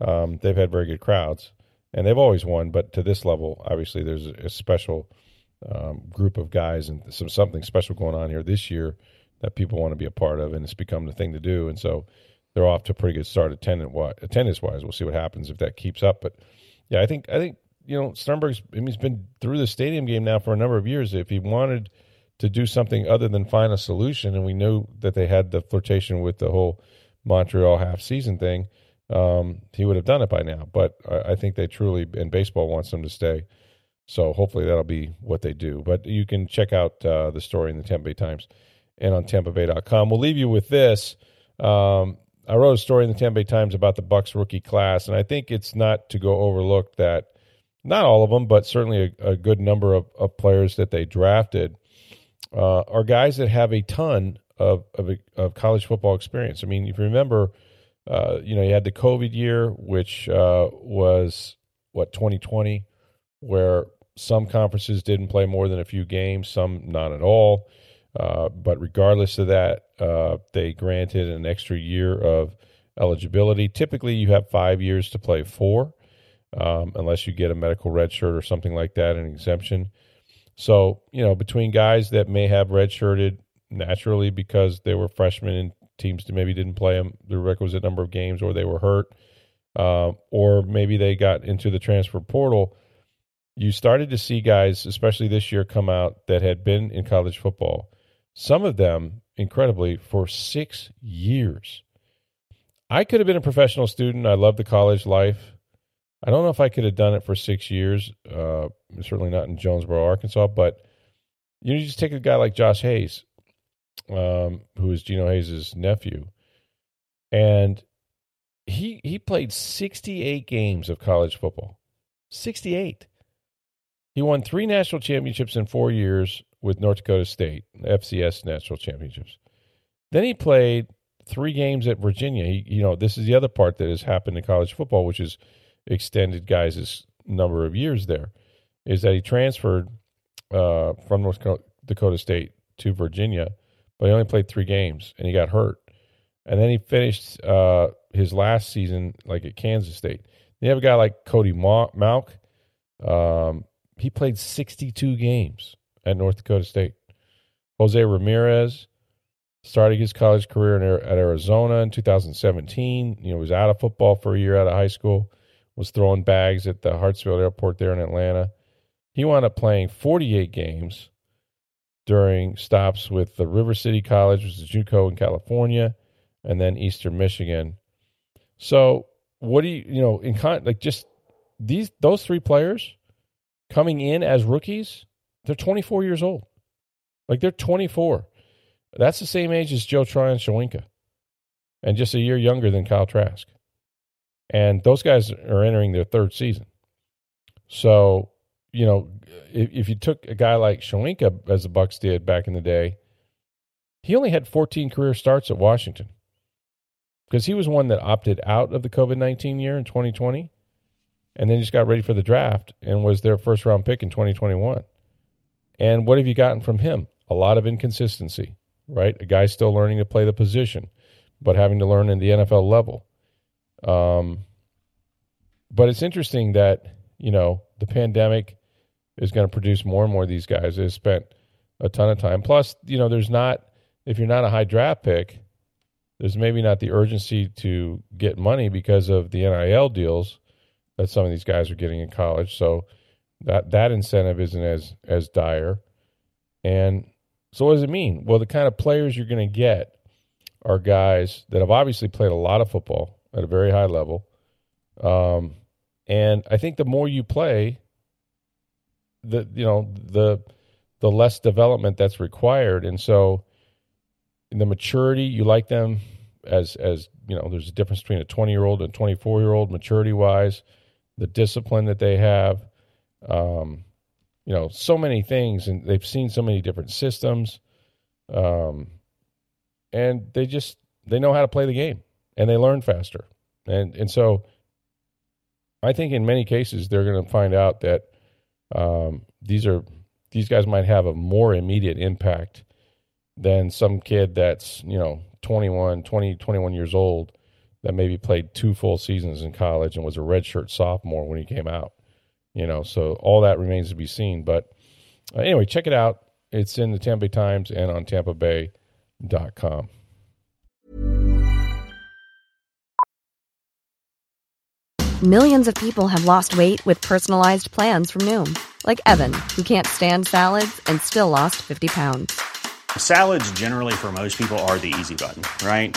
um, they've had very good crowds and they've always won but to this level obviously there's a, a special um, group of guys and some something special going on here this year that people want to be a part of and it's become the thing to do and so they're off to a pretty good start attendance wise we'll see what happens if that keeps up but yeah i think i think you know sternberg's I mean, he's been through the stadium game now for a number of years if he wanted to do something other than find a solution. And we knew that they had the flirtation with the whole Montreal half season thing. Um, he would have done it by now. But I, I think they truly, and baseball wants them to stay. So hopefully that'll be what they do. But you can check out uh, the story in the Tampa Bay Times and on TampaBay.com. We'll leave you with this. Um, I wrote a story in the Tampa Bay Times about the Bucs rookie class, and I think it's not to go overlooked that not all of them, but certainly a, a good number of, of players that they drafted uh, are guys that have a ton of, of of college football experience. I mean, if you remember, uh, you know, you had the COVID year, which uh, was what 2020, where some conferences didn't play more than a few games, some not at all. Uh, but regardless of that, uh, they granted an extra year of eligibility. Typically, you have five years to play four, um, unless you get a medical red shirt or something like that, an exemption. So, you know, between guys that may have redshirted naturally because they were freshmen and teams that maybe didn't play them the requisite number of games or they were hurt, uh, or maybe they got into the transfer portal, you started to see guys, especially this year, come out that had been in college football some of them incredibly for six years. I could have been a professional student. I love the college life. I don't know if I could have done it for six years. Uh, certainly not in Jonesboro, Arkansas. But you, just take a guy like Josh Hayes, um, who is Geno Hayes' nephew, and he he played 68 games of college football. 68. He won three national championships in four years with North Dakota State, FCS national championships. Then he played three games at Virginia. He, you know, this is the other part that has happened in college football, which is extended guys' number of years there, is that he transferred uh, from North Dakota State to Virginia, but he only played three games and he got hurt. And then he finished uh, his last season like at Kansas State. You have a guy like Cody Mauch. Um, he played 62 games at North Dakota State. Jose Ramirez started his college career in, at Arizona in 2017. You know, was out of football for a year out of high school. Was throwing bags at the Hartsfield Airport there in Atlanta. He wound up playing 48 games during stops with the River City College, which is JUCO in California, and then Eastern Michigan. So, what do you you know in con- like just these those three players coming in as rookies? They're 24 years old. Like they're 24. That's the same age as Joe Tryon Shoyinka, and just a year younger than Kyle Trask. And those guys are entering their third season. So, you know, if, if you took a guy like Shoyinka, as the Bucs did back in the day, he only had 14 career starts at Washington because he was one that opted out of the COVID 19 year in 2020 and then just got ready for the draft and was their first round pick in 2021. And what have you gotten from him? A lot of inconsistency, right? A guy still learning to play the position, but having to learn in the NFL level. Um, but it's interesting that, you know, the pandemic is going to produce more and more of these guys. They spent a ton of time. Plus, you know, there's not, if you're not a high draft pick, there's maybe not the urgency to get money because of the NIL deals that some of these guys are getting in college. So that that incentive isn't as as dire. And so what does it mean? Well, the kind of players you're going to get are guys that have obviously played a lot of football at a very high level. Um, and I think the more you play, the you know the the less development that's required. And so the maturity, you like them as as you know. There's a difference between a 20 year old and 24 year old maturity wise. The discipline that they have, um, you know, so many things, and they've seen so many different systems, um, and they just they know how to play the game, and they learn faster, and and so I think in many cases they're going to find out that um, these are these guys might have a more immediate impact than some kid that's you know 21 20 21 years old that maybe played two full seasons in college and was a redshirt sophomore when he came out you know so all that remains to be seen. But uh, anyway check it out. It's in the tampa bay times and on tampa bay.com millions of people have lost weight with personalized plans from noom like evan who can't stand salads and still lost 50 pounds. Salads generally for most people are the easy button right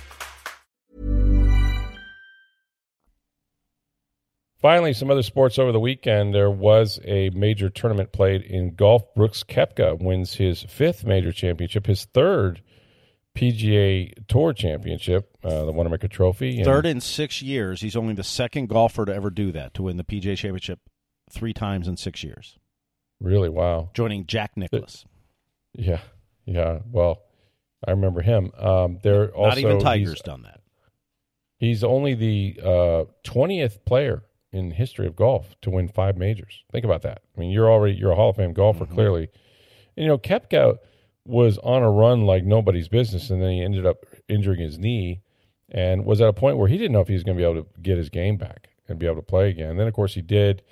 Finally, some other sports over the weekend. There was a major tournament played in golf. Brooks Koepka wins his fifth major championship, his third PGA Tour championship, uh, the Wanamaker Trophy. And third in six years. He's only the second golfer to ever do that, to win the PGA Championship three times in six years. Really? Wow. Joining Jack Nicklaus. Yeah. Yeah. Well, I remember him. Um, there also, Not even Tiger's done that. He's only the uh, 20th player in history of golf to win five majors. Think about that. I mean, you're already you're a Hall of Fame golfer mm-hmm. clearly. And, you know, Koepka was on a run like nobody's business, and then he ended up injuring his knee, and was at a point where he didn't know if he was going to be able to get his game back and be able to play again. And then, of course, he did.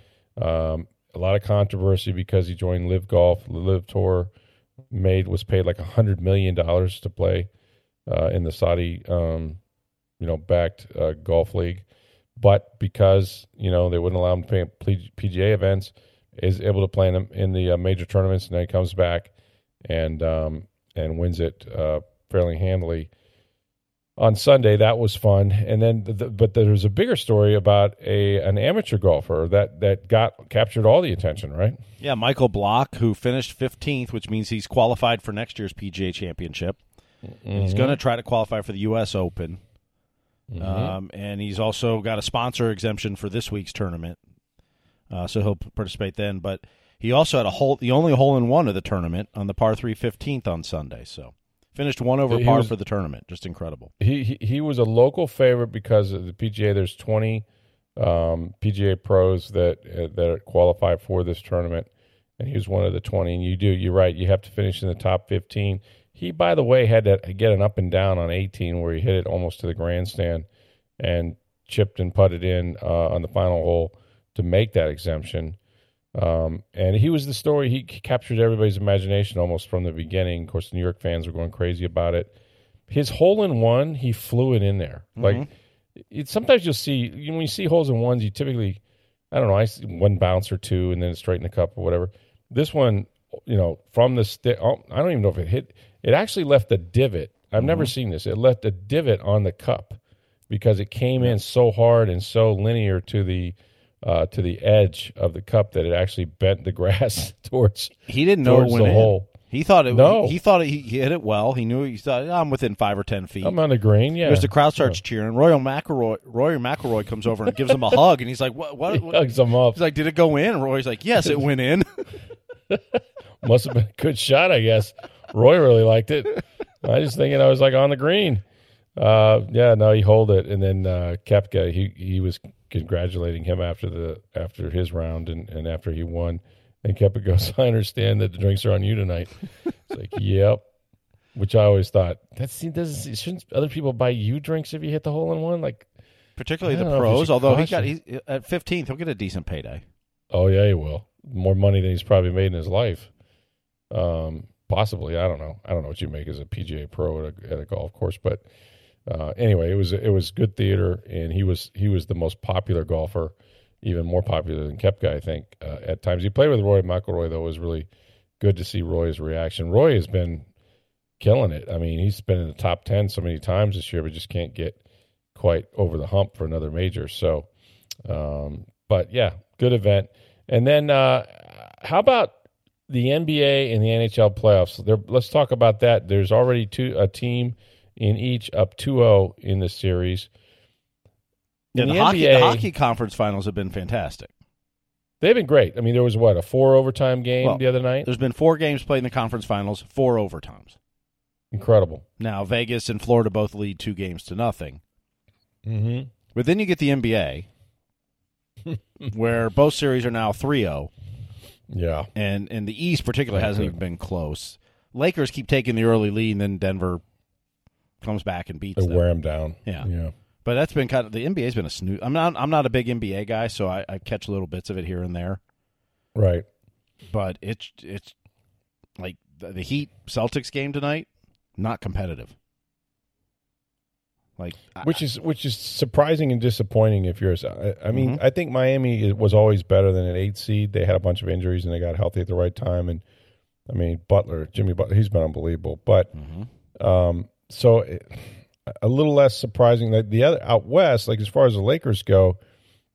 Um, a lot of controversy because he joined LIV Golf. LIV Tour made was paid like a hundred million dollars to play uh, in the Saudi, um, you know, backed uh, golf league. But because you know they wouldn't allow him to play PGA events, is able to play in, them, in the uh, major tournaments, and then he comes back and um, and wins it uh, fairly handily on Sunday. That was fun, and then the, but there was a bigger story about a an amateur golfer that that got captured all the attention, right? Yeah, Michael Block, who finished 15th, which means he's qualified for next year's PGA Championship. Mm-hmm. He's going to try to qualify for the U.S. Open, mm-hmm. um, and he's also got a sponsor exemption for this week's tournament, uh, so he'll participate then. But he also had a hole, the only hole in one of the tournament on the par three 15th on Sunday. So Finished one over par was, for the tournament. Just incredible. He, he, he was a local favorite because of the PGA. There's 20 um, PGA pros that uh, that qualify for this tournament, and he was one of the 20. And you do you're right. You have to finish in the top 15. He, by the way, had to get an up and down on 18 where he hit it almost to the grandstand and chipped and putted in uh, on the final hole to make that exemption. Um, and he was the story. He captured everybody's imagination almost from the beginning. Of course, the New York fans were going crazy about it. His hole in one, he flew it in there. Mm-hmm. Like it, sometimes you'll see you know, when you see holes in ones, you typically, I don't know, I see one bounce or two, and then it's straight in the cup or whatever. This one, you know, from the stick, oh, I don't even know if it hit. It actually left a divot. I've mm-hmm. never seen this. It left a divot on the cup because it came in so hard and so linear to the uh, to the edge of the cup that it actually bent the <laughs> grass <laughs> towards. He didn't know it went the in. hole. He thought it. No. He, he thought it, he hit it well. He knew. He thought I'm within five or ten feet. I'm on the green. Yeah. There's the crowd starts yeah. cheering. Rory McIlroy. Rory McIlroy comes over and gives him a <laughs> hug, and he's like, "What? What?" what? hugs him up. He's like, "Did it go in?" And Rory's like, "Yes, it went in." Must have been a good shot, I guess. Rory really liked it. I just thinking I was like on the green. Uh, yeah, no, he hold it, and then uh, Koepka, he he was congratulating him after the after his round and, and after he won. And Koepka goes, I understand that the drinks are on you tonight. It's like, <laughs> yep. Which I always thought that doesn't shouldn't other people buy you drinks if you hit the hole in one like particularly the pros. Although he got he, at fifteenth, he'll get a decent payday. Oh yeah, he will. More money than he's probably made in his life. Um, possibly, I don't know. I don't know what you make as a PGA pro at a, at a golf course, but uh, anyway, it was it was good theater, and he was he was the most popular golfer, even more popular than Koepka, I think. Uh, at times, he played with Rory McIlroy though. It was really good to see Rory's reaction. Rory has been killing it. I mean, he's been in the top ten so many times this year, but just can't get quite over the hump for another major. So, um, but yeah, good event. And then, uh, how about the NBA and the NHL playoffs? There, let's talk about that. There's already two a team in each, up 2-0 in the series. Yeah, the, the, hockey, NBA, the hockey conference finals have been fantastic. They've been great. I mean, there was what a four overtime game well, the other night. There's been four games played in the conference finals, four overtimes. Incredible. Now Vegas and Florida both lead two games to nothing. Mm-hmm. But then you get the NBA, <laughs> where both series are now 3-0. Yeah, and and the East particularly hasn't even been close. Lakers keep taking the early lead, and then Denver comes back and beats they them. wear them down. Yeah, yeah. But that's been kind of the NBA's been a snooze. I'm not I'm not a big NBA guy, so I, I catch little bits of it here and there. Right. But it's it's like the, the Heat Celtics game tonight, not competitive. Like which is which is surprising and disappointing if you're. I, I mean, mm-hmm. I think Miami was always better than an eight seed. They had a bunch of injuries and they got healthy at the right time. And I mean, Butler, Jimmy Butler, he's been unbelievable. But mm-hmm. um, so a little less surprising that the other out west, like as far as the Lakers go,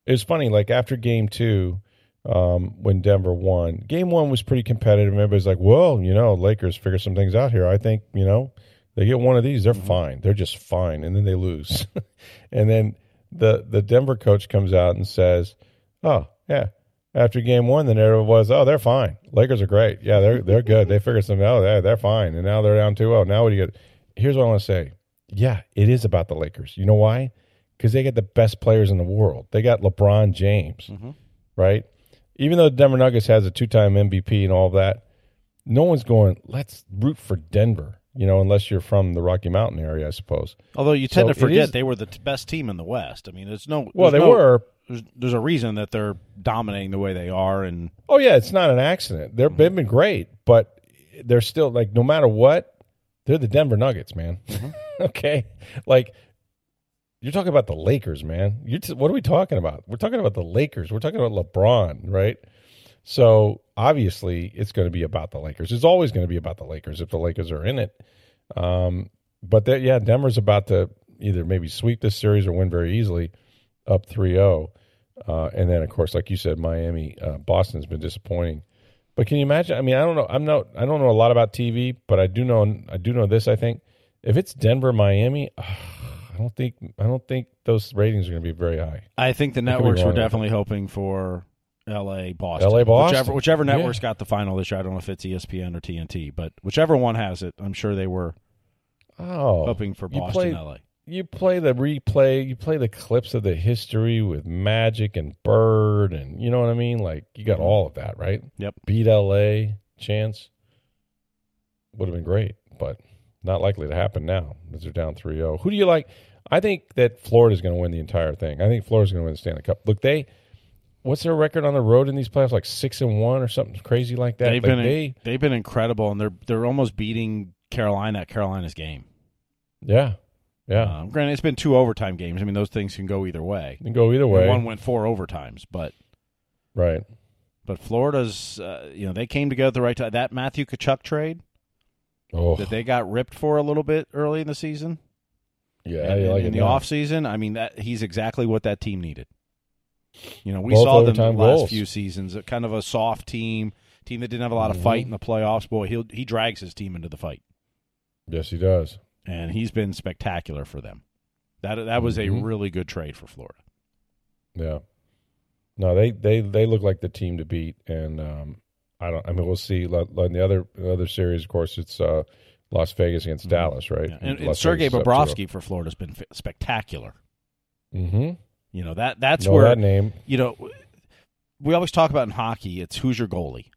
it's funny. Like after Game Two, um, when Denver won, Game One was pretty competitive. Everybody's like, "Well, you know, Lakers figure some things out here." I think you know they get one of these, they're mm-hmm. fine. They're just fine, and then they lose, <laughs> and then the the Denver coach comes out and says, "Oh yeah." After game one, the narrative was, "Oh, they're fine. Lakers are great. Yeah, they're they're good. They figured something out. They're, they're fine." And now they're down 2-0. Now what do you get? here's what I want to say. Yeah, it is about the Lakers. You know why? Because they get the best players in the world. They got LeBron James, mm-hmm. right? Even though Denver Nuggets has a two-time MVP and all that, no one's going. Let's root for Denver. You know, unless you're from the Rocky Mountain area, I suppose. Although you tend so to forget is, they were the best team in the West. I mean, there's no. There's well, they no, were, there's, there's a reason that they're dominating the way they are, and Oh yeah, it's not an accident. They're, mm-hmm. They've been great, but they're still like no matter what, they're the Denver Nuggets, man. Mm-hmm. <laughs> okay, like you're talking about the Lakers, man. You t- what are we talking about? We're talking about the Lakers. We're talking about LeBron, right? So obviously, it's going to be about the Lakers. It's always going to be about the Lakers if the Lakers are in it. Um, but that, yeah, Denver's about to either maybe sweep this series or win very easily, up 3-0. Uh, and then, of course, like you said, Miami, uh, Boston's been disappointing. But can you imagine? I mean, I don't know. I'm not. I don't know a lot about TV, but I do know. I do know this. I think if it's Denver, Miami, uh, <sighs> I don't think. I don't think those ratings are going to be very high. I think the I could be networks were definitely hoping for L.A. Boston, LA, Boston. whichever whichever Yeah. got the final this year. I don't know if it's ESPN or TNT, but whichever one has it, I'm sure they were Oh, hoping for Boston, play- L.A. you play the replay, you play the clips of the history with Magic and Bird, and you know what I mean. Like you got mm-hmm. all of that, right? Yep. Beat LA chance would have been great, but not likely to happen now as they're down 3-0. Who do you like? I think that Florida's going to win the entire thing. I think Florida's going to win the Stanley Cup. Look, they what's their record on the road in these playoffs? Like six and one or something crazy like that. They've Like, been they, they've been incredible, and they're they're almost beating Carolina at Carolina's game. yeah, yeah. Um, granted, it's been two overtime games. I mean, those things can go either way. Can go either And way, One went four overtimes, but right? but Florida's uh, you know they came together at the right time. That Matthew Tkachuk trade Oh, that they got ripped for a little bit early in the season. yeah. in, like in the now. off season, I mean that he's exactly what that team needed. You know, we Both saw them the last goals. few seasons, kind of a soft team, team that didn't have a lot of Mhm. fight in the playoffs. Boy, he he drags his team into the fight, Yes, he does. and he's been spectacular for them. That that was Mhm. a really good trade for Florida. Yeah. No, they they they look like the team to beat, and um, I don't. I mean, we'll see. In the other other series, of course, it's uh, Las Vegas against Dallas, right? Yeah. And, and Las Sergei Vegas is up Bobrovsky for Florida has been f- spectacular. 2-0. You know that that's know where that name. you know we always talk about in hockey. It's who's your goalie.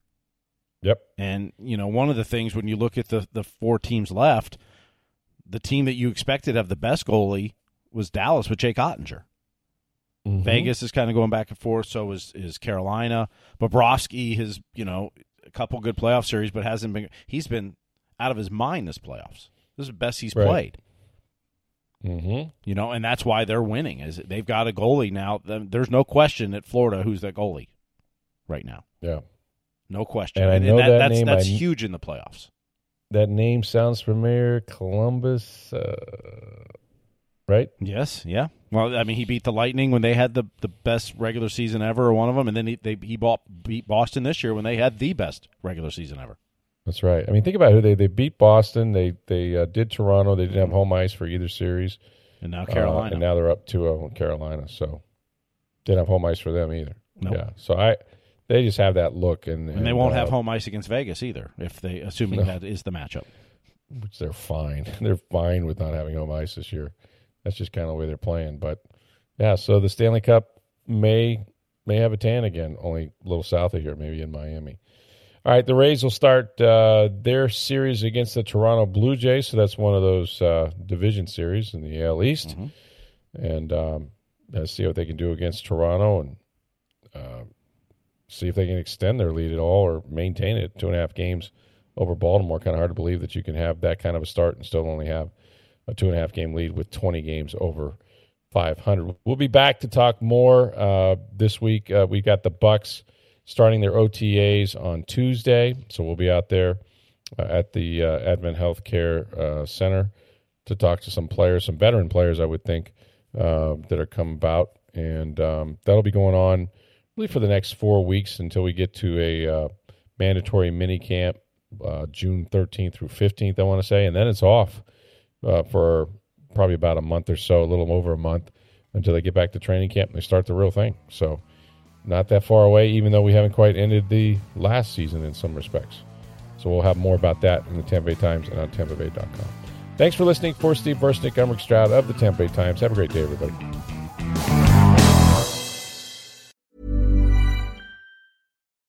Yep. And you know, one of the things when you look at the the four teams left, the team that you expected to have the best goalie was Dallas with Jake Oettinger. Mhm. Vegas is kind of going back and forth. So is is Carolina. Bobrovsky has you know a couple good playoff series, but hasn't been. He's been out of his mind this playoffs. This is the best he's Right. played. Mhm. You know, and that's why they're winning. Is they've got a goalie now. There's no question at Florida who's that goalie right now. Yeah. No question. And I know that that's name, that's I- huge in the playoffs. That name sounds familiar. Columbus, uh, right? Yes, yeah. Well, I mean, he beat the Lightning when they had the, the best regular season ever, or one of them, and then he they, he bought, beat Boston this year when they had the best regular season ever. That's right. I mean, think about who they they beat Boston. They they uh, did Toronto. They didn't have home ice for either series. And now Uh, Carolina. and now they're up 2-0 in Carolina. So didn't have home ice for them either. Nope. Yeah. So I they just have that look and and they won't uh, have home ice against Vegas either, if they assuming No. that is the matchup. <laughs> which they're fine. <laughs> They're fine with not having home ice this year. That's just kind of the way they're playing. But yeah, so the Stanley Cup may may have a tan again, only a little south of here, maybe in Miami. All right, the Rays will start uh, their series against the Toronto Blue Jays. So that's one of those uh, division series in the AL East, Mhm. and um, let's see what they can do against Toronto and uh, see if they can extend their lead at all or maintain it. Two and a half games over Baltimore. Kind of hard to believe that you can have that kind of a start and still only have a two and a half game lead with 20 games over 500. We'll be back to talk more uh, this week. Uh, we got the Bucs starting their OTAs on Tuesday, so we'll be out there uh, at the uh, Advent Healthcare uh, Center to talk to some players, some veteran players, I would think, uh, that are coming about, and um, that'll be going on really for the next four weeks until we get to a uh, mandatory mini camp uh, June 13th through 15th, I want to say, and then it's off uh, for probably about a month or so, a little over a month, until they get back to training camp and they start the real thing. So, not that far away, even though we haven't quite ended the last season in some respects. So, we'll have more about that in the Tampa Bay Times and on TampaBay.com. Thanks for listening. For Steve Versnick, I'm Rick Stroud of the Tampa Bay Times. Have a great day, everybody.